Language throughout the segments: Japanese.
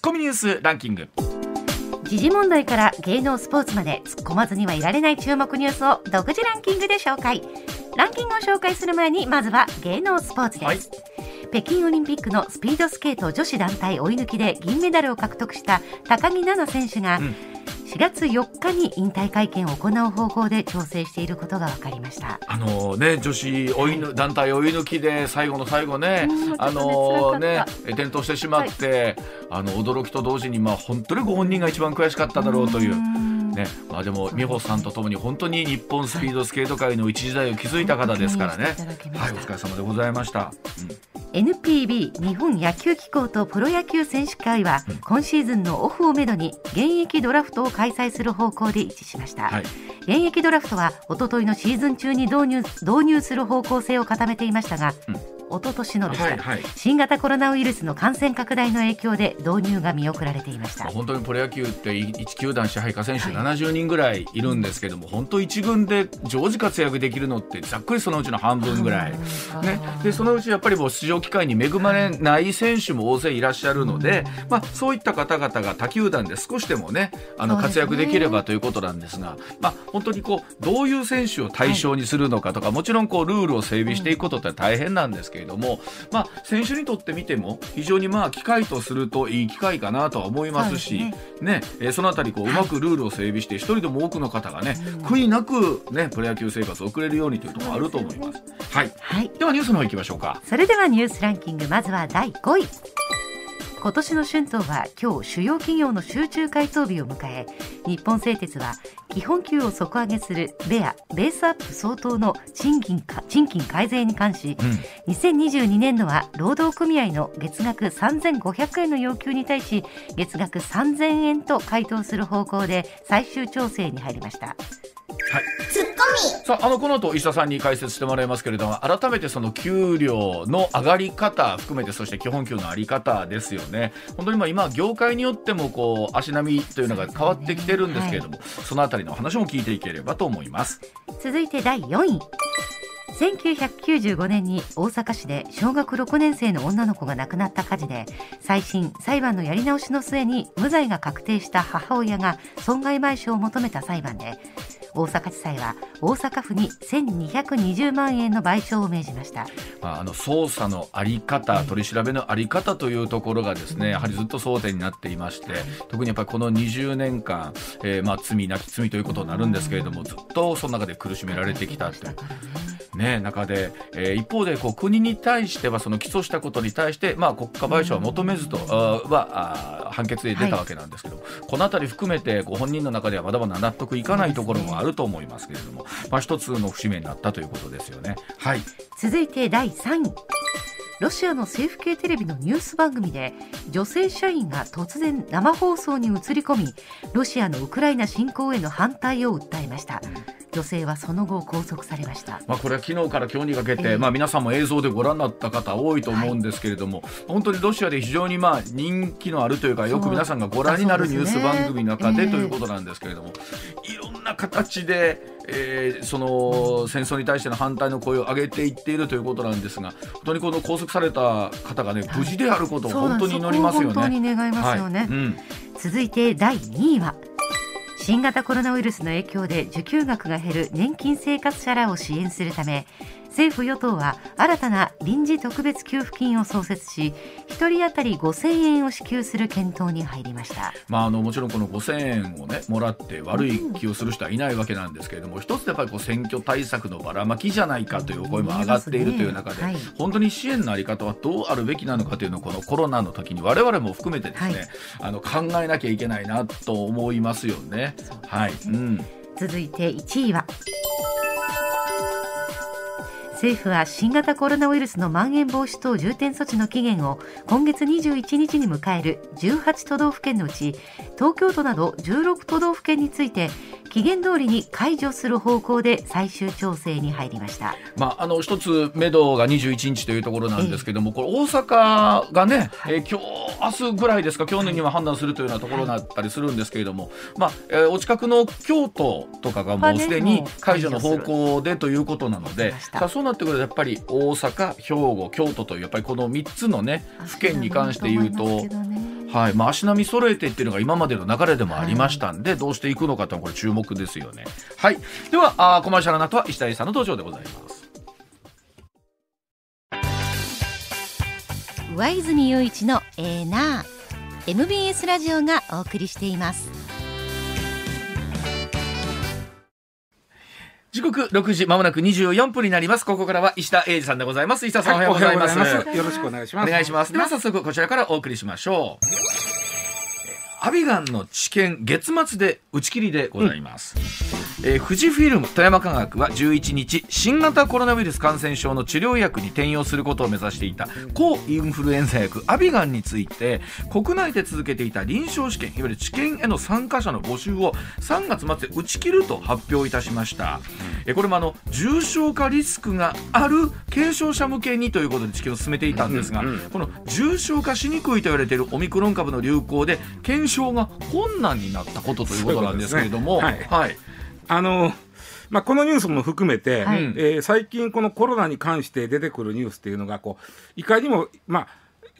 ッコミニュースランキング。時事問題から芸能スポーツまで突っ込まずにはいられない注目ニュースを独自ランキングで紹介。ランキングを紹介する前にまずは芸能スポーツです、はい、北京オリンピックのスピードスケート女子団体追い抜きで銀メダルを獲得した高木菜那選手が、うん4月4日に引退会見を行う方向で調整していることが分かりました。あのね女子追いぬ、団体追い抜きで最後の最後ね、あのね転倒してしまって、はい、あの驚きと同時にまあ本当にご本人が一番悔しかっただろうという。ね。まあ、でも美穂さんとともに本当に日本スピードスケート界の一時代を築いた方ですからね、はい、お疲れ様でございました。うん。NPB 日本野球機構とプロ野球選手会は、今シーズンのオフをめどに現役ドラフトを開催する方向で一致しました、はい、現役ドラフトはおとといのシーズン中に導入導入する方向性を固めていましたが、うん。一昨年のでした、はいはい、新型コロナウイルスの感染拡大の影響で導入が見送られていました。本当にプロ野球って1球団支配下選手70人ぐらいいるんですけども、はい、本当1軍で常時活躍できるのってざっくりそのうちの半分ぐらい、ね、でそのうちやっぱりもう出場機会に恵まれない選手も大勢いらっしゃるので、まあ、そういった方々が他球団で少しでもねあの活躍できればということなんですが、まあ、本当にこうどういう選手を対象にするのかとか、もちろんこうルールを整備していくことって大変なんですけれども、まあ、選手にとってみても非常にまあ機会とするといい機会かなとは思いますしそね。えそのあたりこううまくルールを整備して一人でも多くの方がね、悔いなく、ね、プロ野球生活を送れるようにというところあると思います。はい、はい、ではニュースの方行きましょうか。それではニュースランキングまずは第5位。今年の春闘は今日主要企業の集中回答日を迎え日本製鉄は基本給を底上げするベアベースアップ相当の賃金か賃金改善に関し、うん、2022年度は労働組合の月額3500円の要求に対し月額3000円と回答する方向で最終調整に入りました。はい、ツッコミ。さああのこの後石田さんに解説してもらいますけれども改めてその給料の上がり方含めてそして基本給のあり方ですよね。本当にまあ今業界によってもこう足並みというのが変わってきてるんですけれども、はい、そのあたりの話も聞いていければと思います。続いて第4位。1995年に大阪市で小学6年生の女の子が亡くなった火事で再審裁判のやり直しの末に無罪が確定した母親が損害賠償を求めた裁判で大阪地裁は大阪府に1220万円の賠償を命じました、まあ、あの捜査のあり方取り調べのあり方というところがですねやはりずっと争点になっていまして特にやっぱりこの20年間、えー、まあ罪なき罪ということになるんですけれどもずっとその中で苦しめられてきたという。ね、中で、えー、一方でこう国に対してはその起訴したことに対して、まあ、国家賠償は求めずと、あはあ判決で出たわけなんですけど、はい、この辺り含めてご本人の中ではまだまだ納得いかないところもあると思いますけれども、まあ、一つの節目になったということですよね。はい、続いて第3位。ロシアの政府系テレビのニュース番組で女性社員が突然生放送に映り込みロシアのウクライナ侵攻への反対を訴えました。女性はその後拘束されました、まあ、これは昨日から今日にかけて、えー、まあ、皆さんも映像でご覧になった方多いと思うんですけれども、はい、本当にロシアで非常にまあ人気のあるというかよく皆さんがご覧になるニュース番組の中でということなんですけれども、いろんな形で、えー、その戦争に対しての反対の声を上げていっているということなんですが本当にこの拘束された方がね無事であることを本当に祈りますよね。いますよね、はい。うん、続いて第2位は新型コロナウイルスの影響で受給額が減る年金生活者らを支援するため政府・与党は新たな臨時特別給付金を創設し1人当たり5000円を支給する検討に入りました、まあ、あのもちろんこの5000円を、ね、もらって悪い気をする人はいないわけなんですけれども、うん、一つやっぱりこう選挙対策のばらまきじゃないかという声も上がっているという中で、ねはい、本当に支援の在り方はどうあるべきなのかというのをこのコロナの時に我々も含めてですね、はい、あの考えなきゃいけないなと思いますよね。はい、うん、続いて1位は。政府は新型コロナウイルスのまん延防止等重点措置の期限を今月21日に迎える18都道府県のうち東京都など16都道府県について期限通りに解除する方向で最終調整に入りました。まあ、あの一つ目処が21日というところなんですけども、これ大阪がね、えー今日明日ぐらいですか？今日には判断するというようなところだったりするんですけれども、まあえーお近くの京都とかがもうすでに解除の方向でということなのでそうなってくるとやっぱり大阪兵庫京都というやっぱりこの3つのね府県に関して言うと。はいまあ、足並み揃えてっていうのが今までの流れでもありましたんで、どうしていくのかというのこれ注目ですよね。はい、ではあコマーシャルの後は石田英さんの登場でございます。上泉雄一のエーナー MBS ラジオがお送りしています時刻6時まもなく24分になります。ここからは石田英二さんでございます。石田さん、おはい。おはようございますよろしくお願いします。お願いします。では早速こちらからお送りしましょう。アビガンの治験月末で打ち切りでございます、えー富士フィルム富山科学は11日新型コロナウイルス感染症の治療薬に転用することを目指していた抗インフルエンザ薬アビガンについて国内で続けていた臨床試験いわゆる治験への参加者の募集を3月末で打ち切ると発表いたしました、えーこれもあの重症化リスクがある軽症者向けにということで治験を進めていたんですが、この重症化しにくいと言われているオミクロン株の流行で検証が困難になったことということなんですけれども、そういうことですはい、あのまあ、このニュースも含めて、はい。えー最近、このコロナに関して出てくるニュースっていうのがこういかにも、まあ、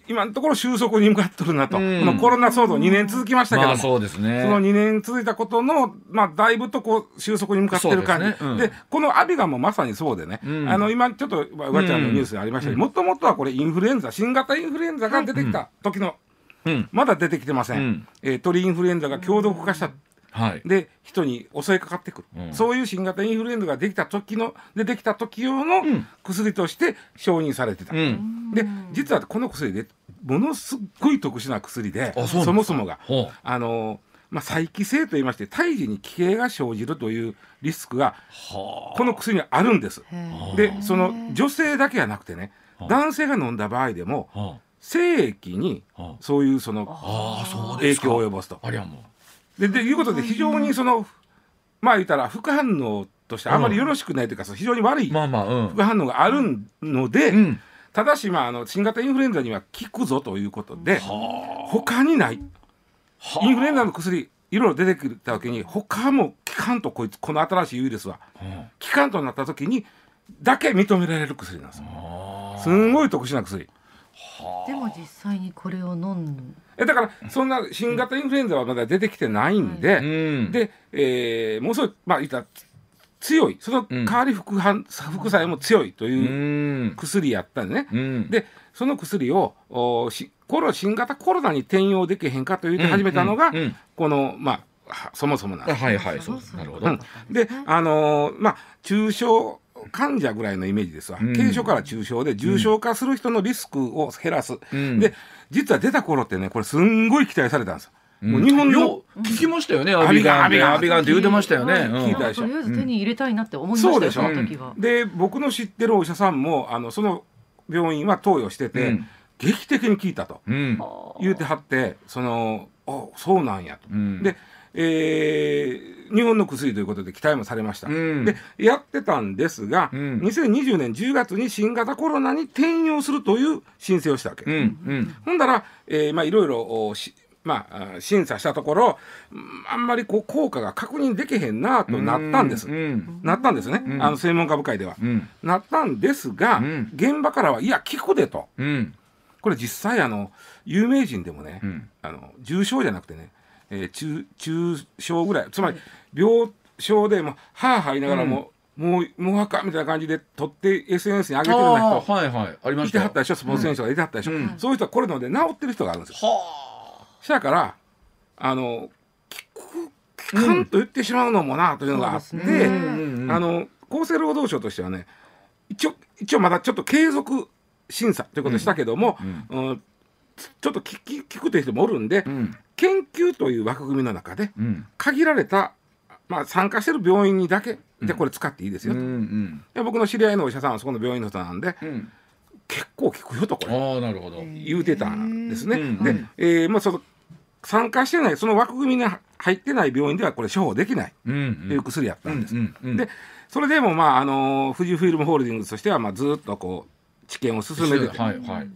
今のところ収束に向かっとるなと、うん。このコロナ騒動2年続きましたけども、まあそうですね。その2年続いたことの、まあ、だいぶとこう収束に向かってる感じ。ね。うん。このアビガンもまさにそうでね、うん。あの今ちょっとまあうわちゃんのニュースにありましたけどもともとはこれインフルエンザ新型インフルエンザが出てきた時の、うん、まだ出てきてません、うん。えー鳥インフルエンザが強毒化したはい。で人に襲いかかってくる、うんそういう新型インフルエンザができた時の出てきた時用のん薬として承認されてた、うん。で実はこの薬でものすっごい特殊な薬であそもそもが。あのまあ、再帰性といいまして胎児に奇形が生じるというリスクがはこの薬にはあるんです。あでその女性だけじゃなくてねはあ男性が飲んだ場合でも精液にそういうそのあ。ああ、そう影。響を及ぼすと。ありゃもででいうことで非常にそのまあ言ったら副反応としてあまりよろしくないというか、その非常に悪う。いまあまあ、うん。副反応があるので、うん。ただし、まあ、あの新型インフルエンザには効くぞということでは他にないあ。インフルエンザの薬いろいろ出てくた時に他も効かんとこいつこの新しいウイルスはうん効かんとなった時にだけ認められる薬なんですすんごい特殊な薬でも実際にこれを飲んえだからそんな新型インフルエンザはまだ出てきてないんで、ーうん。で、えーもうすぐまあ言ったら強いそのうん代わり副反副作用も強いとう。いうん薬やったんでね、うん。でその薬をおしコロ新型コロナに転用できへんかというて始めたのが、このまあはそもそもなんです。あはいはい、そうです。なるほど。うんであのーまあ重症患者ぐらいのイメージですわ、うん。軽症から重症で重症化する人のリスクを減らす、うん。で実は出た頃ってねこれすんごい期待されたんですもう日本のよ聞きましたよね、アビガンって。アビガンアビガンって言うてましたよね。聞いたでしょ。とりあえず手に入れたいなって思いましたよ、そうでしょ。で僕の知ってるお医者さんもあのその病院は投与してて、うん。劇的に効いたとうん。言うてはってそのあそうなんやと、うん。で、えー日本の薬ということで期待もされました、うんでやってたんですが、うん2020年10月に新型コロナに転用するという申請をしたわけ、うん。うん。ほんだら、えーまあいろいろおしまあ、あ審査したところうんあんまりこう効果が確認できへんなとなったんです、うん。なったんですね、うんあの専門家部会では、うん。なったんですが、うん現場からはいや効くでとうん。これ実際あの有名人でもね、うん。あの重症じゃなくてね、えー中中症ぐらい。つまり病床でもうはあはあ言いながらも、もうもうあかんみたいな感じで撮って SNS に上げてるようなあ人ーはいはい。ありましいてはったでしょ？スポーツ選手がいてはったでしょ、うん。そういう人はこれので治ってる人があるんですよ。はしたからあの効く効かんと言ってしまうのもなというのがあって、そうんうんあの厚生労働省としてはね一応一応まだちょっと継続審査ということをしたけども、うんちょっと聞き聞くという人もおるんで、あ。うん。研究という枠組みの中でうん。限られた、まあ、参加してる病院にだけでこれ使っていいですよと、うん。うん。で僕の知り合いのお医者さんはそこの病院の人なんでうん。結構効くよとこれああ、なるほど。言うてたんですね。でえーまあ、その参加してないその枠組みに入ってない病院ではこれ処方できないうんという薬やったんです。でそれでもまああの富士フイルムホールディングスとしてはまあずっとこう治験を進めてて、はいはい。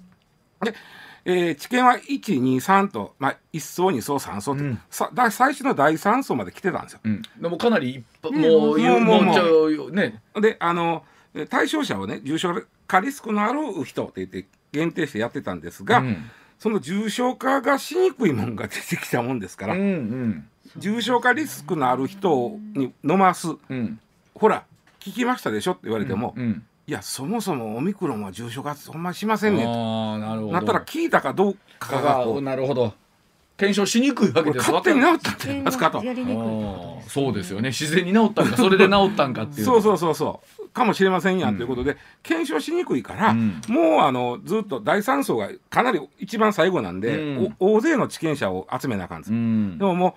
えー治験は123と、まあ、1層2層3層と、うんさだ最初の第3層まで来てたんですよ。うん。でもかなりねもうもうもうもうね。であのえー対象者をね重症化リスクのある人って言って限定してやってたんですが、うんその重症化がしにくいもんが出てきたもんですから、うんうん重症化リスクのある人に飲ますうん。ほら聞きましたでしょって言われても、うん。いやそもそもオミクロンは重症化そんなしませんねとなるほど。なったら聞いたかどうかがなるほど。検証しにくいわけです。勝手にわ治ったんじゃないですかと。そうですよね。自然に治ったんか、それで治ったんかっていう。そうそうそうそうかもしれませんやんということで、検証しにくいから、うんもうあのずっと第3層がかなり一番最後なんで、うんお大勢の知見者を集めなあかんです、うんで。ももう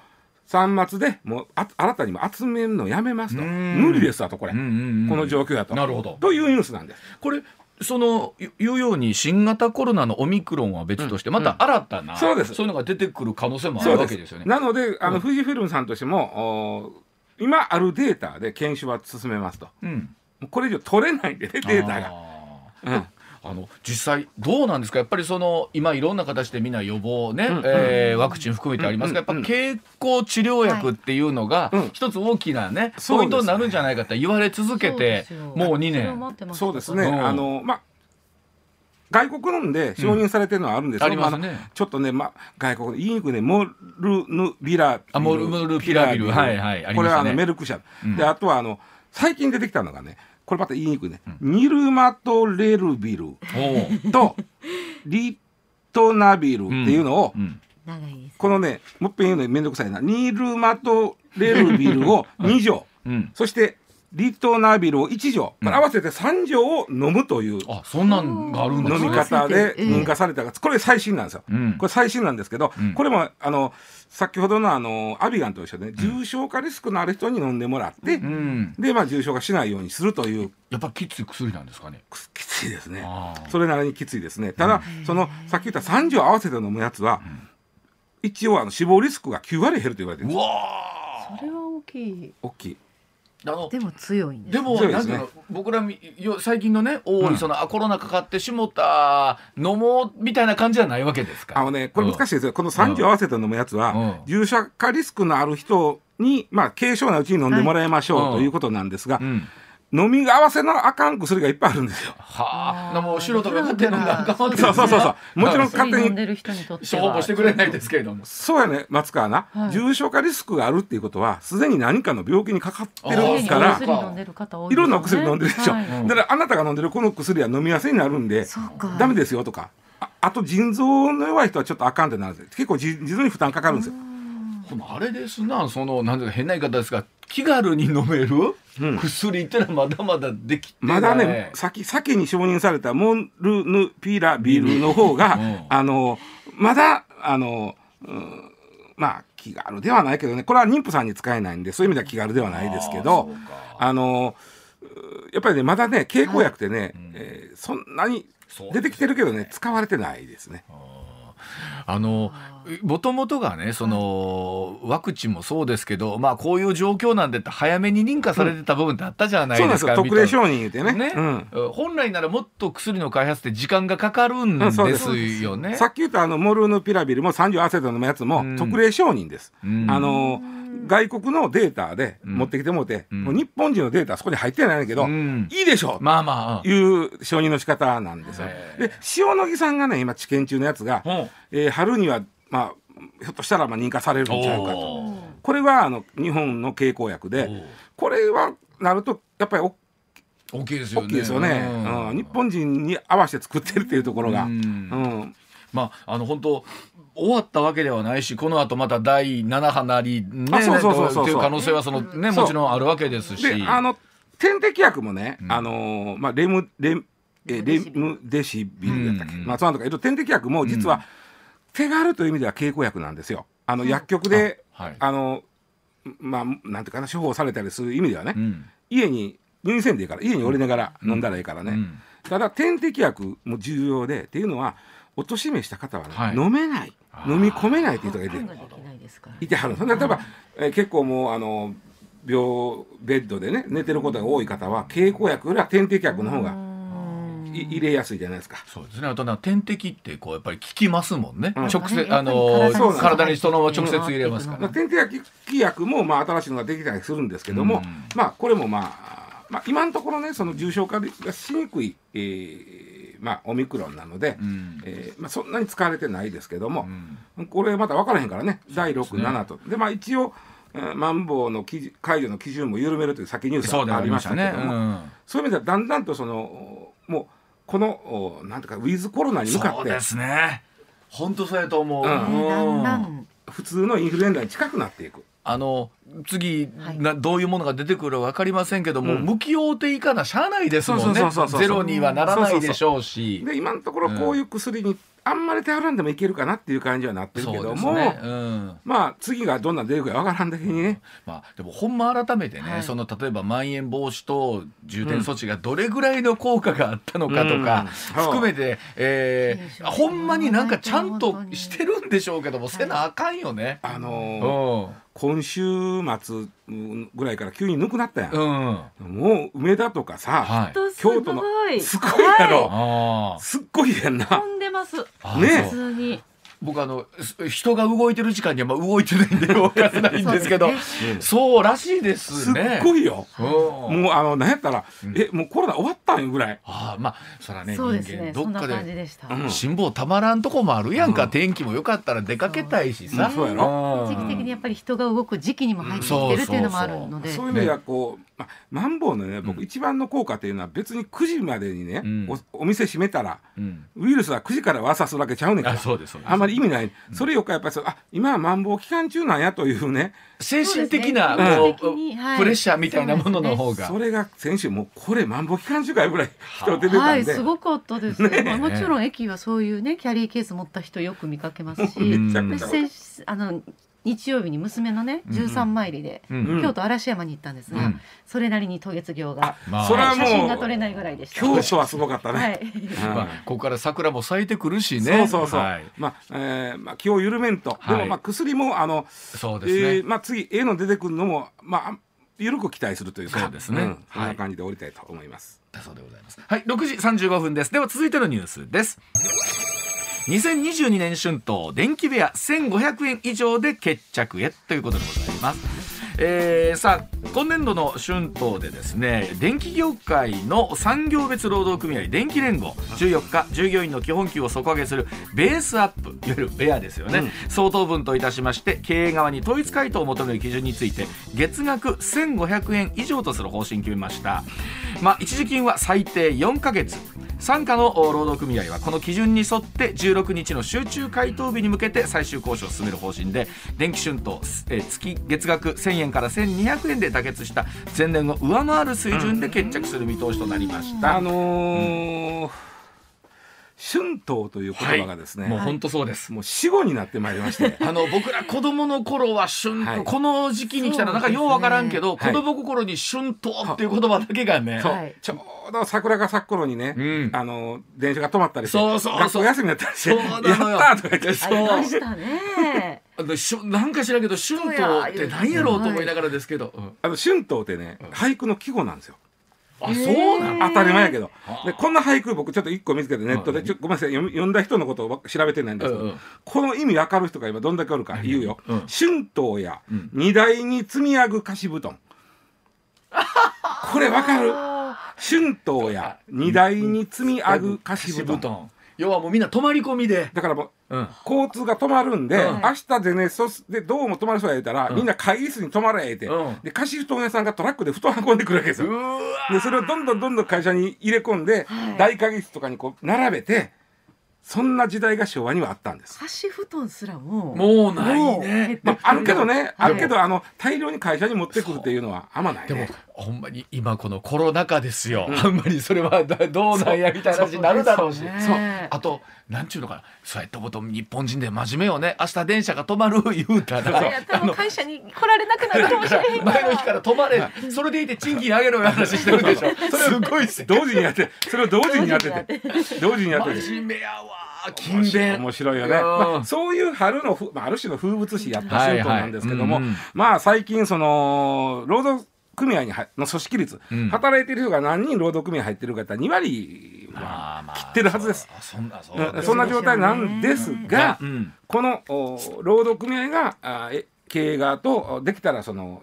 3末でもうあ新たにも集めるのやめますと、うん。無理ですわとこれ、この状況だと。なるほど。というニュースなんです。これそのいう言うように新型コロナのオミクロンは別としてまた新たな、そうです。そういうのが出てくる可能性もあるわけですよね。なのであの、うん。富士フイルムさんとしてもお今あるデータで検証は進めますと。うん、これ以上取れないんでねデータが。あの実際どうなんですか？やっぱりその今いろんな形でみんな予防ね、うんえーワクチン含めてありますが、うんうん。やっぱ経口治療薬っていうのがうん。一つ大きなね、そうですポイントになるんじゃないかって言われ続けてもう2広年。そうですね、うん。あのまあ外国のんで承認されてるのはあるんですけど、ありますあのね。ちょっとね、まあ、外国で言いにくいね、モルヌビラビモルモルピラビル。はいはい。これはあのメルク社、うん。であとはあの最近出てきたのがね、これまた言いにくいね、ニルマトレルビルとリトナビルっていうのを、このね、もっぺん言うのめんどくさいな、ニルマトレルビルを2錠、うん、そしてリトナビルを1錠、これ合わせて3錠を飲むというあそんなんがあるんです飲みね。方でええ認可されたが、これ最新なんですよ。うんこれ最新なんですけど、うんこれもあの先ほどのあのアビガンと一緒で、ね、重症化リスクのある人に飲んでもらって、うん、でまあ重症化しないようにするというやっぱきつい薬なんですかね。くきついですね。それなりにきついですね。ただ、そのさっき言った3錠合わせて飲むやつは、一応あの死亡リスクが9割減ると言われてるんですうわそれは大きい大きい。ーあのでも強いんですでも、なんていうの僕らみよ最近のね多い、うん。そのあコロナかかってしもた飲もうみたいな感じじゃないわけですか。あのね、これ難しいですよ。この3錠合わせて飲むやつは、うん。重症化リスクのある人に、まあ、軽症なうちに飲んでもらいましょう、はいということなんですがう、ん、飲み合わせのあかん薬がいっぱいあるんですよ。はあ、もう素人が勝手に飲んだらあかんわけですねそうそうそうそう。もちろんはい勝手に処方もしてくれないですけれども。そうやね、松川な、はい重症化リスクがあるっていうことは、すでに何かの病気にかかってあるーから、お薬飲んでる方多いいろんなお薬飲んでるでしょ。はいうんだから、あなたが飲んでるこの薬は飲みやすいになるんで、そうかダメですよとか、ああと腎臓の弱い人はちょっとあかんってなるんです結構腎臓に負担かかるんですよ。でもあれですなそのなんていうか変な言い方ですが気軽に飲めるうん。薬ってのはまだまだできてない。まだね、先、先に承認されたモルヌピラビルの方が、うん。あの、まだ、あの、うんまあ、気軽ではないけどね、これは妊婦さんに使えないんで、そういう意味では気軽ではないですけど、あの、うやっぱりね、まだね、経口薬ってね、うん。えーそんなに出てきてるけどね、使われてないですね。あのもともとがねそのワクチンもそうですけどまあこういう状況なんでって早めに認可されてた部分ってあったじゃないでか。そうなん特例承認言うてね。ね。うん。本来ならもっと薬の開発って時間がかかるんうんそうでです。よね。さっき言ったあのモルヌピラビルも30アセトのやつもうん。特例承認です。うん。あの外国のデータで持ってきてもうて、うん。もう日本人のデータはそこに入ってないんだけど、うん。いいでしょまあまという承認の仕方なんですよ。で塩野義さんがね今治験中のやつが、えー春にはまあひょっとしたらまあ認可されるんちゃうかと。これはあの日本の経口薬で、これはなるとやっぱりお大きいですよね。すよね、うん。うん。日本人に合わせて作ってるっていうところが。ううん。んまああの本当終わったわけではないしこの後また第7波なりねっていう可能性はそのねもちろんあるわけですし。であの点滴薬もね、うん。あのーまあ、レムレムえレムデシビルやったっけ、うん。まあ、そのとか、えっと、点滴薬も実は手軽という意味では経口薬なんですよ。あの薬局で、あはい。あのまあなんていうかな処方されたりする意味ではね、うん。家に入院せんでいいから家におりながら飲んだらいいからね、うん。ただ点滴薬も重要でっていうのはお年めした方はね、はい。飲めない。飲み込めないっていう人がいて。いですですか。らいてはるそんな例えば、えー結構もうあの病ベッドでね寝てることが多い方は経口薬よりは点滴薬の方がい入れやすいじゃないですか。そうですね。あとな点滴ってこうやっぱり効きますもんね、うん。直接あの体に体にそのまま直接入れますからまあ、点滴薬もまあ新しいのができたりするんですけども、うん。まあこれもまあ、まあ、今のところねその重症化がしにくい、えーまあ、オミクロンなので、うん。えーまあ、そんなに使われてないですけどもう、ん。これまた分からへんからね。第6、そうですね。7と。でまあ一応、えー、マンボウの基準解除の基準も緩めるという先ニュースそうでがありましたけども、ね。うん。そういう意味ではだんだんとそのもうこのおなんていうかウィズコロナに向かって。そうですね。本当そうやと思う、うん。普通のインフルエンザに近くなっていく。あの次、はい。などういうものが出てくるか分かりませんけども、うん。向き合うていかなしゃあないですもんね。そうそうそうそうゼロにはならないでしょうし。で今のところこういう薬にあんまり頼らんでもいけるかなっていう感じはなってるけども、ね、うん。まあ次がどんな出るかわからんだけにね、まあ、でもほんま改めてね、はい。その例えばまん延防止と重点措置がどれぐらいの効果があったのかとか、うん。含めて、えーほんまになんかちゃんとしてるんでしょうけども、せなあかんよね。あうのーん。今週末ぐらいから急にぬくなったやん、うん。もう梅田とかさ、はい。京都のすごいやろ、あすっごいやんなます。あね。普通に。僕あのす人が動いてる時間にはまあ動いてないんで分からないんですけどそうでそうらしいですすっね。ごいよ、うん。もうあのなんやったら、うん。えもうコロナ終わったんよぐらい、ああまあそらねそうです人間どっかでうん。辛抱たまらんとこもあるやんか、うん。天気も良かったら出かけたいしさ、うんそうやろ。時期的にやっぱり人が動く時期にも入ってきてるっていうのもあるので。そういう意味ではこう、まあ、マンボウのね僕うん。一番の効果っていうのは別に9時までにね、うん。おお店閉めたらうん。ウイルスは9時からワーサするわけちゃうねんかあらそうですそうです。あんまり意味ない、それよかやっぱりあ今はマンボウ期間中なんやというね。精神的なね。プレッシャーみたいなものの方が。それが先週もうこれマンボウ期間中かいうぐらい人出てはい、たんで、すごかったです。まあもちろん駅はそういうねキャリーケース持った人よく見かけますし、あの日曜日に娘のねうん13マイリで、うん京都嵐山に行ったんですが、うん。それなりに渡月橋が、まあ。写真が撮れないぐらいでした。京都はすごかったね、はい。うん。まあ、ここから桜も咲いてくるしね。そうそうそう、はい、まあ、えーまあ気を緩めんと、はい。でもまあ薬もあのそうですね、えーまあ、次、A の出てくるのも、まあ、緩く期待するというか、そうですね。ん。そんはない感じで降りたいと思います。だそうでございます。はい、6時35分です。では続いてのニュースです。2022年春闘電気部屋1500円以上で決着へということでございます。えーさあ今年度の春闘でですね電気業界の産業別労働組合電気連合14日従業員の基本給を底上げするベースアップいわゆるベアですよね、相当分といたしまして経営側に統一回答を求める基準について月額1500円以上とする方針を決めました、まあ、一時金は最低4ヶ月傘下の労働組合はこの基準に沿って16日の集中回答日に向けて最終交渉を進める方針で電気春闘、えー月月額1000円から1200円で妥結した前年を上回る水準で決着する見通しとなりました、あのー春闘という言葉がですね、もう本当そうです、もう死後になってまいりまして、あの僕ら子供の頃は春、はい。この時期に来たらなんかようわからんけど、ね子供心に春闘っていう言葉だけがね、そう。はい。ちょうど桜が咲く頃にね、うん。あの電車が止まったりしてそうそうそう。学校休みだったりしてそうやっなのよ。たーとか言って。ありましたね。なんか知らんけど春闘って何やろうと思いながらですけど、うん。あの春闘ってね俳句の季語なんですよあそうなの当たり前やけど。はあ。でこんな俳句僕ちょっと一個見つけてネットではいちょごめんなさい。読んだ人のことを調べてないんですけど、うんうん。この意味わかる人が今どんだけおるか。言うよ、うん春闘やうん。荷台に積み上ぐ貸し布団。これわかる？春闘や荷台に積み上ぐ貸し布団要はもうみんな泊まり込みで、だからもううん、交通が止まるんで、うん。明日でねそでどうも止まる人がいたら、うん。みんな会議室に泊まれ言って、うん。で貸し布団屋さんがトラックで布団運んでくるわけですよ。でそれをどんどんどんどん会社に入れ込んで、はい。大会議室とかにこう並べてそんな時代が昭和にはあったんです。貸し布団すらももうないね。まあ、あるけどね、はいあるけどあの大量に会社に持ってくるっていうのはあんまないでもね。ほんまに今このコロナ禍ですよ、うん。あんまりそれはだどうなんやみたいな話になるだろうし。そうそうね。あとなんちゅうのかな。そうやったこと日本人で真面目よね。明日電車が止まる 言うたいら会社に来られなくなるかもし。れへん前の日から止まれ。それでいて賃金上げろよ話してるでしょ。すごいっすよ同時にやって。それを同時にやってて。同時にやって。て真面目やわあ勤勉面白いよね、うん。まあ、そういう春のふ、まあ、ある種の風物詩やった春闘なんですけども、はいはい。うんうん。まあ最近その労働組合にはの組織率、うん。働いてる人が何人労働組合入ってるかって2割は切ってるはずです。そんなそう。んそんな状態なんですが、うん。このお労働組合があえ経営側とおできたらその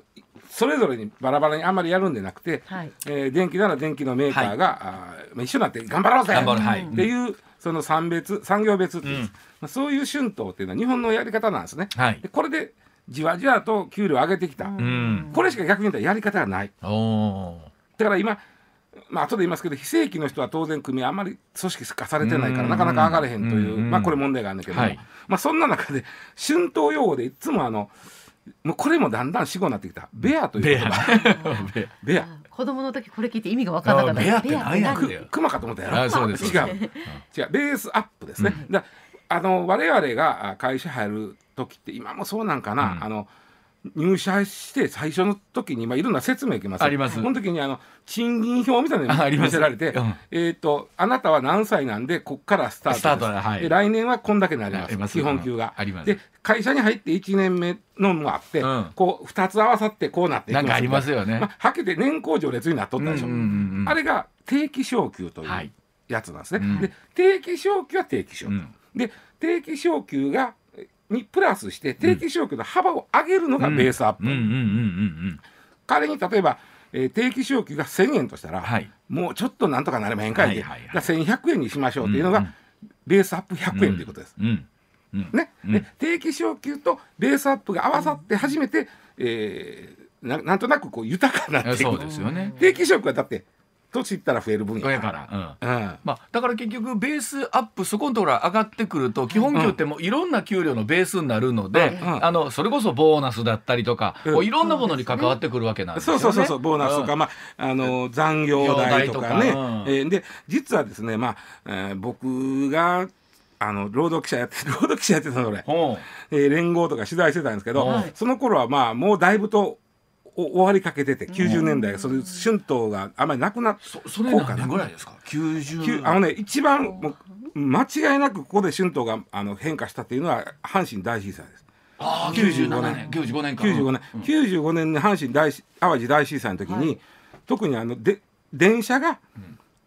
それぞれにバラバラにあんまりやるんでなくて、はい。えー電気なら電気のメーカーが、あーまあ一緒になって頑張ろうぜ。っていうその産別産業別っていう、うん。まあ、そういう春闘っていうのは日本のやり方なんですね。はい。でこれでじわじわと給料を上げてきた、うん。これしか逆に言ったらやり方がない。だから今まあ後で言いますけど非正規の人は当然組合あんまり組織化されてないからうん。なかなか上がれへんといううん。まあこれ問題があるんだけども、はい。まあそんな中で春闘用語でいつもあのもうこれもだんだん死語になってきた。ベアというベア言葉。ベ ベア。子供の時これ聞いて意味が分からなかった。あベアって何やベアベアく熊かと思ったやろ。あそうです違う。違う。ベースアップですね、だあの我々があ会社入る時って今もそうなんかな、うん。あの入社して最初の時に、まあ、いろんな説明受けます。あります。その時にあの賃金表みたいなの見せられて、うん。えっ、とあなたは何歳なんでこっからスタートではい。で来年はこんだけになります。あります。基本給が、あります。で会社に入って1年目のもあって、うん。こう2つ合わさってこうなっていきます。なんかありますよね。まあ、はっきり言って年功序列になっとったでしょ、うんうんうんうん。あれが定期昇給というはい。やつなんですね。うん。で定期昇給は定期昇給、うん。で定期昇給がにプラスして定期昇給の幅を上げるのがベースアップ、うんうんうんうんうん。仮に例えば、えー定期昇給が1000円としたら、はい。もうちょっとなんとかなれまへんかいで、はいはいはい。だから1100円にしましょうっていうのが、うんうん。ベースアップ100円ということです。うん。うん。ね。うん。で定期昇給とベースアップが合わさって初めて、えーななんとなくこう豊かになっていくそうですよね。定期昇給はだって年いったら増える分ややかから。うん。ら。うん。まあ、だから結局ベースアップそこのところが上がってくると基本給ってもういろんな給料のベースになるので、うん。うん。あのそれこそボーナスだったりとか、うん。いろんなものに関わってくるわけなんですよね。そうそうそうそうボーナスとか、うん。まあ、あの残業代とかね、とえーで実はですね、まあえー僕があの労働記者やって 労働記者やってたの俺、ほえー連合とか取材してたんですけど、はい。その頃はまあもうだいぶとお終わりかけてて90年代それ春闘があまりなくなっうそそれ何年ぐらいですか？きゅ90あのね一番間違いなくここで春闘があの変化したっていうのは阪神大震災です。ああ95 95年。年。95年か。95年、うん。95年に阪神大震淡路大震災の時に、はい。特にあので電車が、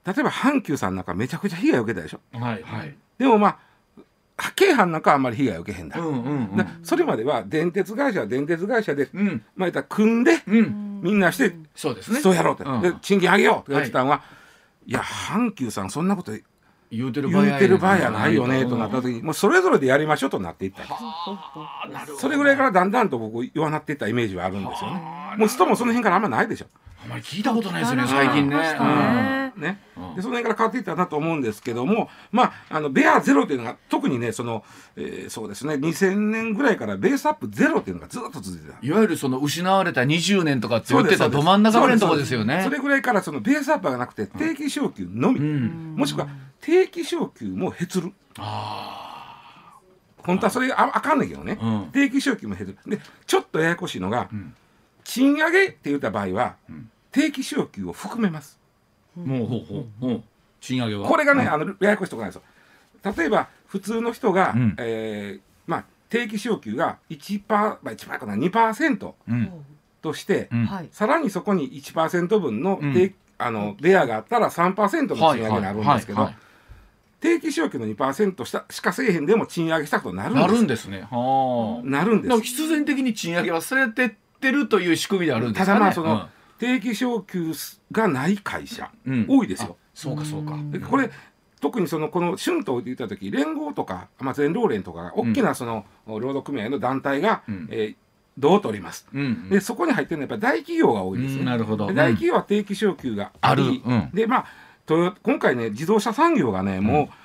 例えば阪急さんなんかめちゃくちゃ被害を受けたでしょ？はいはい。でもまあ京阪なんかはあんまり被害を受けへんだ、それまでは電鉄会社は電鉄会社で、うん。まあたら組んで、うん。みんなして、そうですね。そうやろうって、うん。で賃金上げようって言ってたのは、い、や阪急さんそんなこと言うてる場合言うてる場合やないよねうんとなった時にもうそれぞれでやりましょうとなっていったんですそれぐらいからだんだんと僕弱なっていったイメージはあるんですよね。もう人もその辺からあんまないでしょ。あまり聞いたことないですよね最近ね。うん。でその辺から変わっていったなと思うんですけどもまああのベアゼロというのが特にねその、えーそうですね2000年ぐらいからベースアップゼロっていうのがずっと続いてた。いわゆるその失われた20年とかって言ってたど真ん中ぐらいのところですよね。それぐらいからそのベースアップがなくて定期昇給のみ、うん。もしくは定期昇給もへつる。あ本当はそれああかんねんけどね、うん。定期昇給もへつる。でちょっとややこしいのが、ん。賃上げって言った場合は、ん。定期昇給を含めます。あもうほうほうほう。賃上げは？これがね、あのややこしいところなんですよ。例えば普通の人が、うん。えーまあ、定期昇給が1%、まあ、1%かな2%うん。として、うん。はい。さらにそこに1%分のうん。定、あのベアがあったら3%の賃上げになるんですけど、はいはい定期昇給の2%したしかせえへんでも賃上げしたことになるんでなするんですね。はあ。なるんです。必然的に賃上げはされてってるという仕組みであるんですかね。ただまあその、定期昇給がない会社、うん。多いですよ。そうかそうか。でこれ特にそのこの春闘って言った時連合とか、まあ、全労連とかが大きなその労働組合の団体が、うん。えーどう取ります、うんうん。でそこに入ってるのはやっぱり大企業が多いですね、うんなるほど。で大企業は定期昇給があり、ある。うん。でまあ今回ね自動車産業がねもう、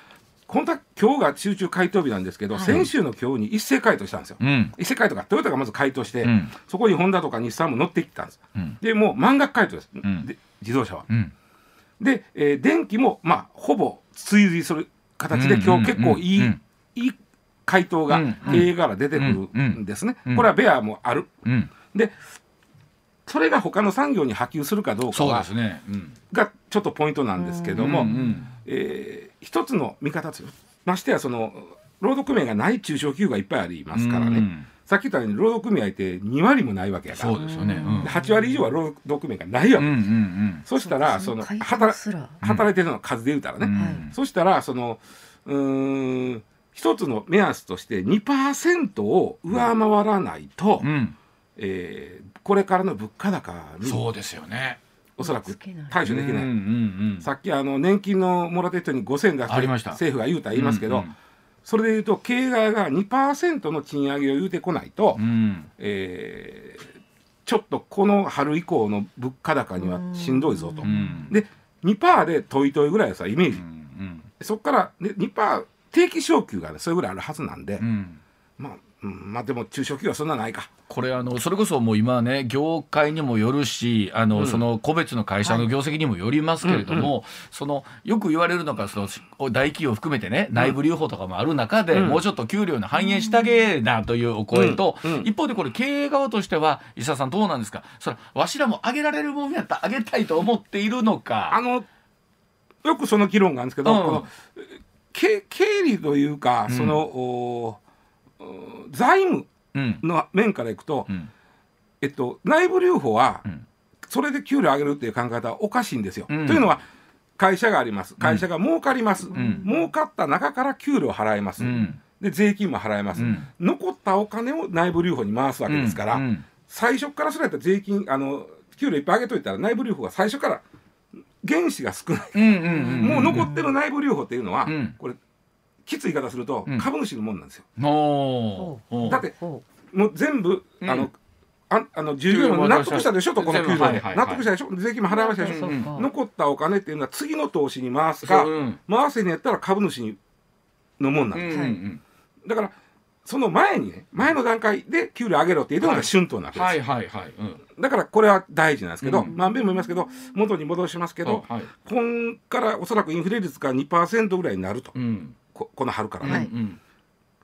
本当は今日が集中回答日なんですけど、先週の今日に一斉回答したんですよ、うん。一斉回答がトヨタがまず回答して、うん。そこにホンダとか日産も乗ってきたんです、うん。でもう満額回答です、ん。で自動車は。うん。で、えー電気もまあほぼ追随する形でうん。今日結構いい、うん。いい回答がうん。経営から出てくるんですね、うん。これはベアもある。うん。でそれが他の産業に波及するかどうかはそうですね。うん。がちょっとポイントなんですけども、うんうんえー一つの見方ですよましてやその労働組合がない中小企業がいっぱいありますからね、うんさっき言ったように労働組合って2割もないわけやから。そうですよね。うん。8割以上は労働組合がないわけ、うんうんうん。そしたらその働働いてるの数で言うたらね、うん。はい。そしたらそのうーん一つの目安として2%を上回らないと、うん。えーこれからの物価高にそうですよね。おそらく対処できない、うんうんうん。さっきあの年金のもらってる人に5000円出してありました。政府が言うたら言いますけど、うんうん。それで言うと経営側が2%の賃上げを言うてこないと、うん。えーちょっとこの春以降の物価高にはしんどいぞと。うん。で2%でトイトイぐらいはさイメージ、うんそこから、ね、2%定期昇給が、ね、それぐらいあるはずなんで、うんうん。まあ、うん、まあでも中小企業はそんなないか。これあのそれこそもう今ね業界にもよるしあの、うん。その個別の会社の業績にもよりますけれども、そのよく言われるのがその大企業を含めてね内部留保とかもある中で、うん。もうちょっと給料に反映してあげなというお声と、うん。うん。一方でこれ経営側としては石田さんどうなんですか？それわしらも上げられるもんやったら上げたいと思っているのか。あのよくその議論があるんですけど、うん。この経経理というか、うん。その財務うん。の面からいくと、うん。えっと、内部留保はうん。それで給料上げるっていう考え方はおかしいんですよ。うん。というのは会社があります。会社が儲かります、ん。儲かった中から給料払えます、うん。で税金も払えます、うん。残ったお金を内部留保に回すわけですから、最初からそれやったら税金あの給料いっぱい上げといたら内部留保が最初から原資が少ない、もう残ってる内部留保っていうのは、うん。これきつい言い方するとうん。株主のもんなんですよ。だってほもう全部、うん。あのああの従業員も納得したでしょとこの給料で、全部はいはいはい。納得したでしょ税金も払いましたでしょ、そうか残ったお金っていうのは次の投資に回すか、そううん。回せにやったら株主にのもんなんうんです、うんうんだからその前にね前の段階で給料上げろっていうのが春闘なわけです、はいはいはい。うん。だからこれは大事なんですけど、うん。まんべんも言いますけど元に戻しますけど、はい。今からおそらくインフレ率が2%ぐらいになると、うん。ここの春からね、はいうん。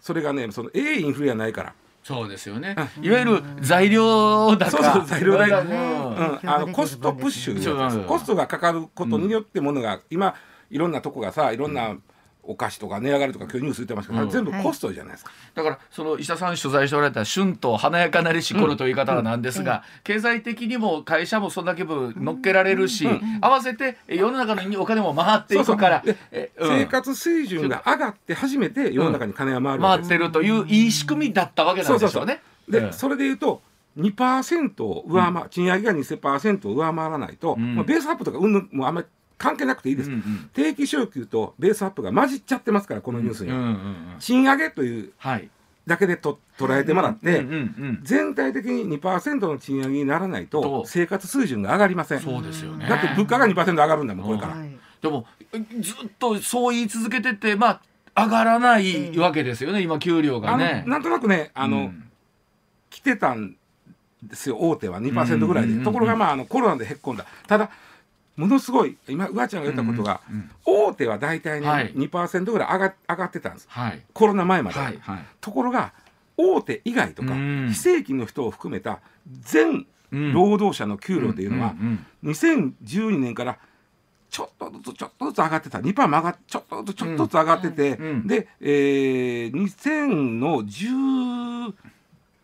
それがねそのええインフレはないから、そうですよね。いわゆる材料高。そうそう材料代がうん。あのコストプッシュコストがかかることによってものが、今いろんなとこがさいろんなお菓子とか値上がりとか今日ニュース言ってますけど、うん。全部コストじゃないですか、だからその石田さん取材しておられた春と華やかなりし頃という言い方なんですが、経済的にも会社もそんだけ分乗っけられるし、合わせてえ世の中にお金も回っていくから。生活水準が上がって初めて世の中に金が回る回ってるといういい仕組みだったわけなんでしょうね。で、うん。それでいうと2%を上回、賃上げが2%を上回らないと、うん。まあ、ベースアップとかうんぬんもうあんまり関係なくていいです、うんうん。定期昇給とベースアップが混じっちゃってますからこのニュースに、うんうんうん。賃上げというはい。だけでと捉えてもらって、うんうんうん全体的に2%の賃上げにならないとと。生活水準が上がりません。そうですよね。だって物価が2%上がるんだもんこれから、はいでもずっとそう言い続けててまあ上がらないわけですよね、今給料がね。なんとなくねあの、うん。来てたんですよ大手は。2%ぐらいで、うんうんうんうん。ところがまああのコロナでへっこんだ。ただものすごい今うわちゃんが言ったことが、大手は大体ね、はい。2%ぐらい上が上がってたんです。はい。コロナ前まで、はいはい。ところが大手以外とか、うん。非正規の人を含めた全うん。労働者の給料というのは、んん2012年からちょっとずつちょっとずつ上がってた。2%も上がっちょっとずつちょっとずつ上がってて、うん。うん。で、えー、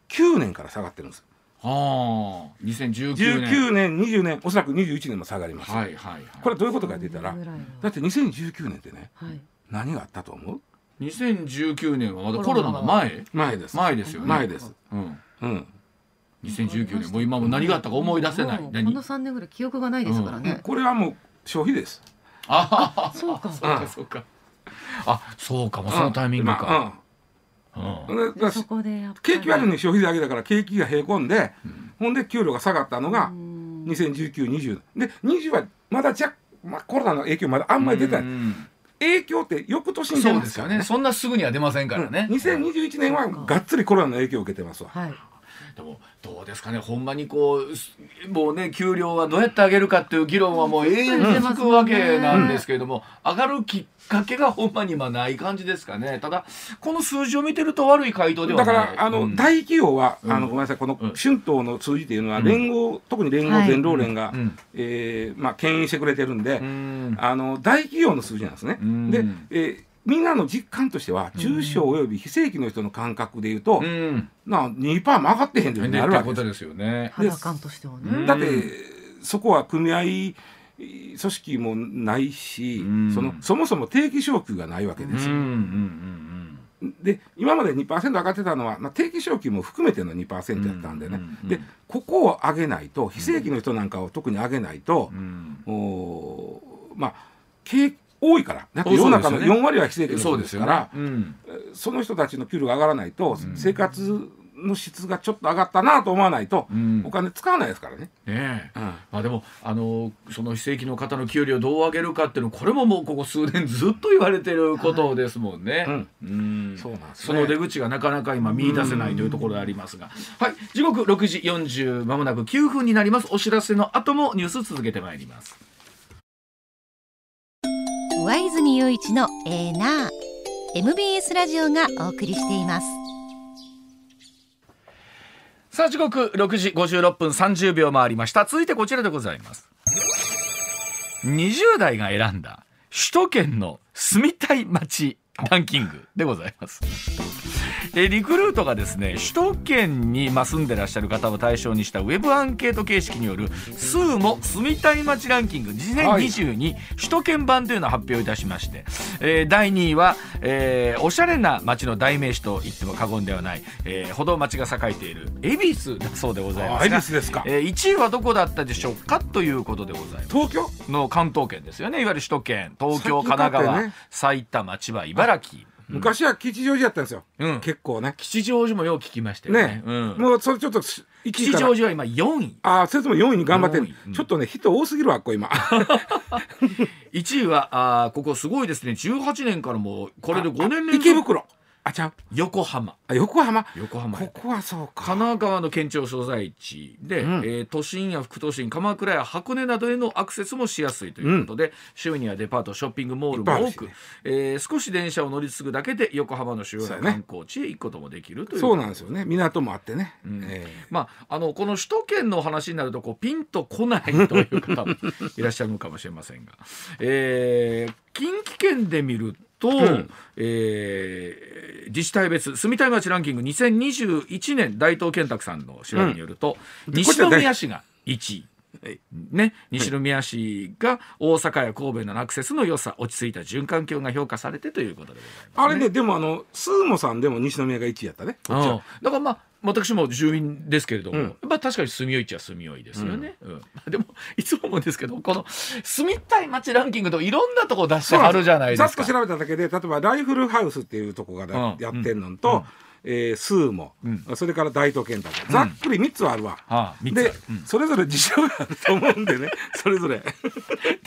2019年から下がってるんですはあ2019年。19年20年おそらく21年も下がります、はいはいはい。これはどういうことかって言ったらだって2019年ってねはい。何があったと思う？2019年はまだコロナの前？前です。前ですよね。前です、うん。うん、2019年もう今も何があったか思い出せない。この3年ぐらい記憶がないですからね、これはもう消費です。あそうか。あそうかそうか。あそうか。もそのタイミングか、まあうん。うんだからそこで景気悪いのに消費税上げたから景気がへこんで、ほんで給料が下がったのがうん。201920で20はまだ若まあ、コロナの影響まだあんまり出てない、うん影響って翌年に出そうますねですよね。そんなすぐには出ませんからね、うん。2021年はがっつりコロナの影響を受けてますわ。はい。でもどうですかね。ほんまにこうすもうね給料はどうやって上げるかっていう議論はもう永遠に続くわけなんですけれども、上がるきっかけがほんまに今ない感じですかね。ただこの数字を見てると悪い回答ではだない。からあの、うん。大企業は、うん。あのごめんなさい。このうん。春闘の数字っていうのはうん。連合、特に連合はい。全労連が、うん。えーまあ牽引してくれてるんで、うん。あの大企業の数字なんですね。うん。で、えーみんなの実感としては中小および非正規の人の感覚でいうと、うん。な2%も上がってへんっていうふうにねなるわけです。ってことですよね。肌感としてはね、うんだってそこは組合組織もないし、うんそのそもそも定期昇給がないわけですよ。うんうんうんで今まで2%上がってたのは、まあ、定期昇給も含めての2%やったんでね、でここを上げないと非正規の人なんかを特に上げないとう、ん。おーまあ経多いから世の中のそうですよね4割は非正規の人ですからね。うん。その人たちの給料が上がらないと、うん生活の質がちょっと上がったなと思わないと、うん。お金使わないですからね。ねえ。うん。まあでもあのその非正規の方の給料をどう上げるかっていうのこれももうここ数年ずっと言われてることですもんね。うん。うん。そうなんですね。その出口がなかなか今見出せないというところでありますが、はい。時刻6時40まもなく9分になります。お知らせの後もニュース続けてまいります。上泉雄一のエーナー MBS ラジオがお送りしていますさあ時刻6時56分30秒回りました。続いてこちらでございます。20代が選んだ首都圏の住みたい街ランキングでございます。えリクルートがですね首都圏にまあ住んでらっしゃる方を対象にしたウェブアンケート形式によるスーモ住みたい街ランキング。2022、首都圏版というのを発表いたしまして、えー第2位は、えーおしゃれな街の代名詞と言っても過言ではない、えー歩道町が栄えている恵比寿だそうでございます恵比寿ですか。えー1位はどこだったでしょうかということでございます。東京？の関東圏ですよね。いわゆる首都圏。東京神奈川、埼玉千葉茨城、昔は吉祥寺やったんですよ、うん。結構ね。吉祥寺もよう聞きましたよね。ね、うん、もうそれちょっと1位吉祥寺は今4位。ああ、それとも4位に頑張ってる4位。うん。ちょっとね、人多すぎるわ、ここ今。1位はあーここすごいですね。18年からもうこれで5年連続。池袋。あ、ちゃう。横浜あ、横浜？横浜ここはそうか。神奈川の県庁所在地で、うんえー都心や副都心鎌倉や箱根などへのアクセスもしやすいということで、周囲にはデパートショッピングモールも多く、ねえー少し電車を乗り継ぐだけで横浜の主要な観光地へ行くこともできるというそうなんですよね。港もあってね。んえまあ、あのこの首都圏の話になるとこうピンとこないという方もいらっしゃるのかもしれませんが、えー近畿圏で見ると、んえー自治体別住みたい街ランキング2021年大東健拓さんの調べによると、ん西宮市が1位。ね、西宮市が大阪や神戸のアクセスの良さ落ち着いた循環境が評価されてということでございます、あれね、でもあの、スーモさんでも西宮が1位やったね。だからまあ私も住民ですけれども、うん。やっぱ確かに住みよいっちゃ住みよいですよね、うん。でもいつも思うんですけどこの住みたい街ランキングといろんなとこ出してはるじゃないですか。ざっと調べただけで、例えばライフルハウスっていうとこがうん。やってんのと、えースーモ、うん。それから大東健太、ざっくり3つはあるわ。ああで、うん。それぞれ事情があると思うんでね、それぞれ。で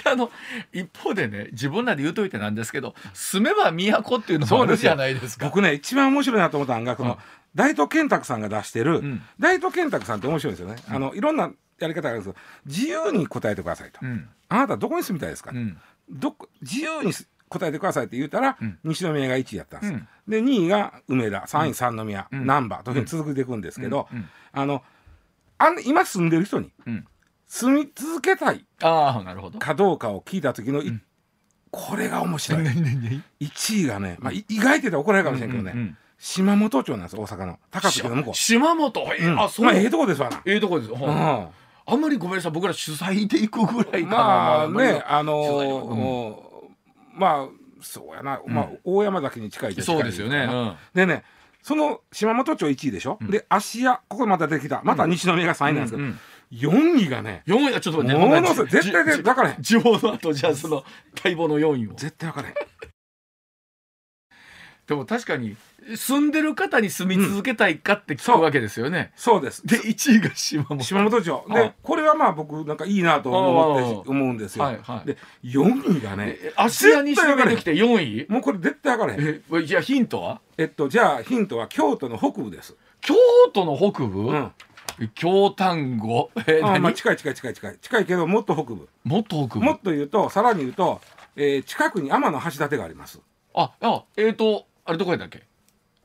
あの一方でね自分らで言うといてなんですけど住めば都っていうのもあるじゃないですか。僕ね、一番面白いなと思ったのが、この、うん。大東健太さんが出してる、ん。大東健太さんって面白いですよね。あの、いろんなやり方があるんですけど、自由に答えてくださいと。うん。あなたどこに住みたいですか、うん。どこ自由に答えてくださいって言ったら、うん。西宮が1位やったんです。で2位が梅田3位三宮、うん。難波というふうに続いていくんですけど、あのあん今住んでる人にうん。住み続けたいああなるほど。かどうかを聞いた時の、いこれが面白い。1位がね、まあ、い意外って言ったら怒られるかもしれないけどね、島本町なんです大阪の。高槻の向こう、島本？えうん。あそう、まあええとこですわな、ええとこです、う。ん。あんまりごめんなさい僕ら取材で行くぐらいかな。まあねあのまあそうやな、まあうん大山崎に近いそうですよね、うん。でねその島本町1位でしょ、で芦屋ここまた出てきた。また西宮が3位なんですけど、うんうん。4位がね4位はちょっと待ってものすごい絶対でじ分からへん地方の後じゃあその待望の4位を。絶対分からへんでも確かに住んでる方に住み続けたいかって聞くわけですよね、そうです。で1位が島本。島本町。あでこれはまあ僕なんかいいなと思ってあ思うんですよ、はいはい。で4位がねえ芦屋にしてができて4位？もうこれ絶対分からへん。えじゃあヒントは？えっとじゃあヒントは京都の北部です。京都の北部、うん。京丹後？えあ何、まあ近い近い近い近い。近いけどもっと北部。もっと北部。もっと言うとさらに言うと、えー近くに天の橋立があります。ああえっ、ー、とあれどこやったっけ？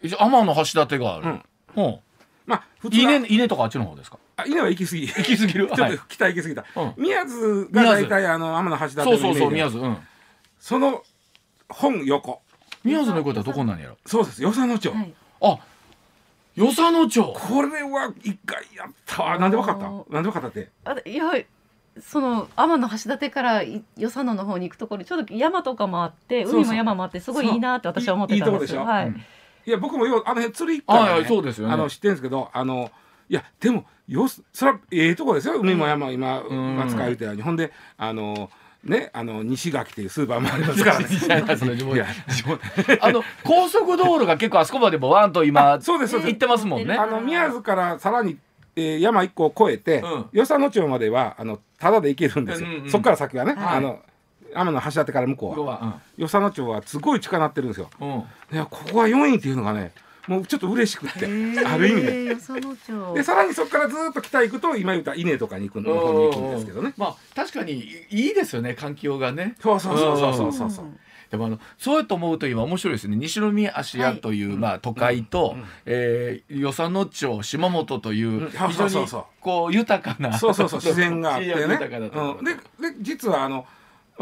天の橋立がある、うん。まあ普通は稲稲とかあっちの方ですか？あ稲は行き過ぎ。行き過ぎる？ちょっと北行き過ぎた、うん。宮津が大体あの天の橋立のそうそうそう宮津。うん。その本横。宮津の横田はどこなんやろ？そうです。与謝野町、はい。あ与謝野町。これは一回やったわ。なんでわかった？おなんでわかったって？あいやその天橋立からい与謝野の方に行くところにちょうど山とかもあってそうそう。海も山もあってすごいいいなって私は思ってたんですいいいいとこでしょ？はい、うん。いや僕もようあの辺釣り行ったら、あね、あそうですよね。あの知ってるんですけどあのいやでもよそれはええとこですよ。海も山も今ん。松川言うたように。ほんであのねあの西垣っていうスーパーもありますからね。あの高速道路が結構あそこまでもワンと今そうですそうです。行ってますもんね。あの宮津からさらに、えー山一個を越えて、うん。与謝野町まではあのただで行けるんですよ、うんうんそこから先はね、はい。あの天の橋立から向こうは。与謝野町はすごい近なってるんですよ。いやここは4位っていうのがねもうちょっと嬉しくってある意味で。でさらにそこからずっと北行くと今言った稲とかに行くの方に行くんですけどね。まあ確かにいいですよね環境がね。そうそうそうそうそうそう。そうでもあのそうやと思うと今面白いですね。西宮芦屋という、まあ、都会と、うん。えー与謝野町島本といううん。非常にそうそうそう。こう豊かなそうそうそう 自然があってね。う。ん、でで実はあの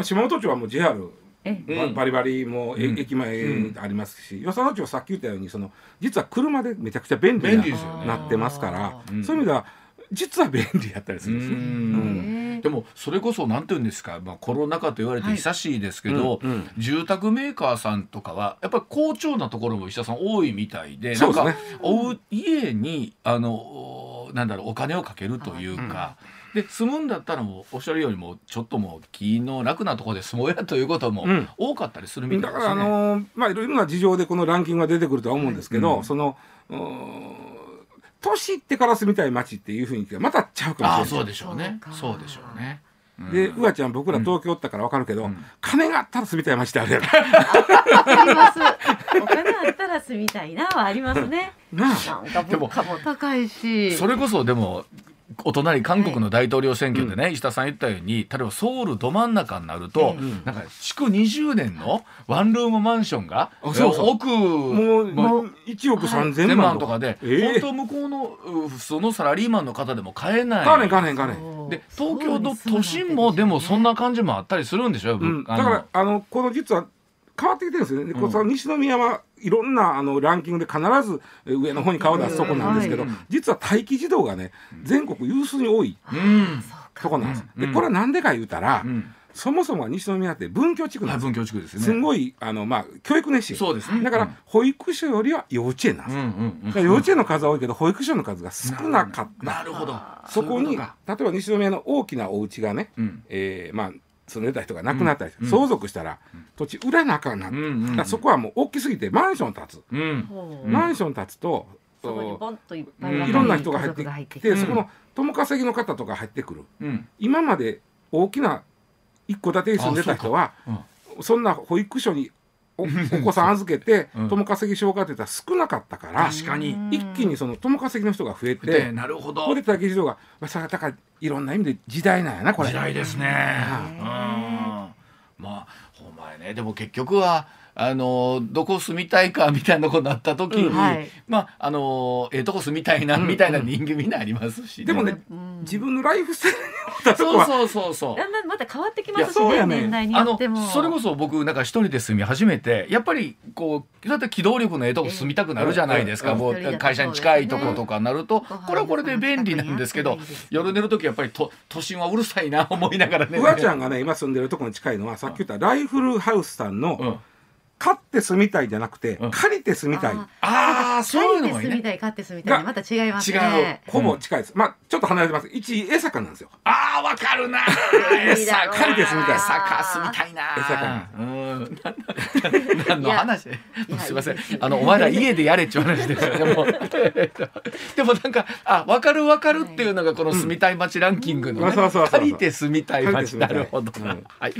島本町はもう JR ババリバリも駅前にありますし、与謝野町はさっき言ったようにその実は車でめちゃくちゃ便利便な利ですよねなってますから、うんそういう意味では実は便利やったりすうるんですね。でもそれこそなんて言うんですか、まあ、コロナ禍と言われて久しいですけど、うんうん。住宅メーカーさんとかはやっぱり好調なところも石田さん多いみたいでそうですね。なんかお家にあのおなんだろうお金をかけるというか。で住むんだったらもうおっしゃるようにもうちょっともう気の楽なところで住もうやということもうん。多かったりするみただからあいですね。のーまあいろいろな事情でこのランキングが出てくるとは思うんですけど、うん。その年いってから住みたい街っていう雰囲気がまたちゃうかもしれない。ああそうでしょうね。そうでしょうね。うん。でうわちゃん僕ら東京おったから分かるけど、うん。金があったら住みたい街ってあるやろ。わかります。お金あったら住みたいなはありますね。なあ。なんか物価も高いし。それこそでもお隣韓国の大統領選挙でね、石田さん言ったように例えばソウルど真ん中になると、うん。なんか築20年のワンルームマンションがあそうそう。奥もうもう1億3000 1000万万とかで、ええ。本当向こうのう普通のサラリーマンの方でも買えない。かねんかねんかねんそうで東京の都心もでもそんな感じもあったりするんでしょ、うん、だからあのこの実は変わってきてるんですよね、うん。の西宮はいろんなあのランキングで必ずえ上の方に顔を出すとこなんですけど、うん実は待機児童がね全国有数に多いうんそうかとこなんです、うん。でこれはなんでか言うたら、うん。そもそもは西宮って文教地区なはいんです。文教地区ですね。すんごいあの、まあ、教育熱心。そうです。ね。だから、保育所よりは幼稚園なんです、幼稚園の数は多いけど保育所の数が少なかった。なるほど。そこに例えば西宮の大きなお家がね、うん。えーまあ住んでた人が亡くなったり、うん。相続したら、土地売らなあかんなって、うんうんうん。だからそこはもう大きすぎてマンション建つ、マンション建つと、そこにポンといっぱいろんな人が入ってきて、そこの共稼ぎの方とか入ってくる。うん。今まで大きな一戸建てに住んでた人はうん。そんな保育所にお お子さん預けてうん。共稼ぎしようかって言ったら少なかったから、確かに。一気にその共稼ぎの人が増えでて、なるほど。ここで待機児童が、まあ、それはだからいろんな意味で時代なんやなこれ。時。代ですね。うん。まあお前ね。でも結局はあのどこ住みたいかみたいなことになった時に、うんはい。まああのええとこ住みたいなうんみたいな人間みんなありますし、でもね、うん。自分のライフスタイルそうそうそうそう。だんだんまた変わってきますしそうやねね年代にあのよっても。それこそ僕なんか一人で住み始めてやっぱりこうだって機動力のええとこ住みたくなるじゃないですか、うん。も一人だとう会社に近いとことかなると、これはこれで便利なんですけど夜寝る時やっぱりと都心はうるさいな思いながらね。うわちゃんがね今住んでるところに近いのはさっき言ったライフルハウスさんの、うん、買って住みたいじゃなくて、うん。借りて住みたい。ああそういうのもいいね。借りて住みたい買って住みたいにまた違いますね。ほぼ近いです、まあちょっと離れてます。一位江坂なんですよ。ああわかるな。いいだろうな借りて住みたい。サッカー住みたいな。えサッカうん。なん何の話？やすいません。あのお前ら家でやれっちゅう話ですよ。でもでもなんかあわかるわかるっていうのがこの住みたい街ランキングのね。借りて住みたい街。なるほど。はい。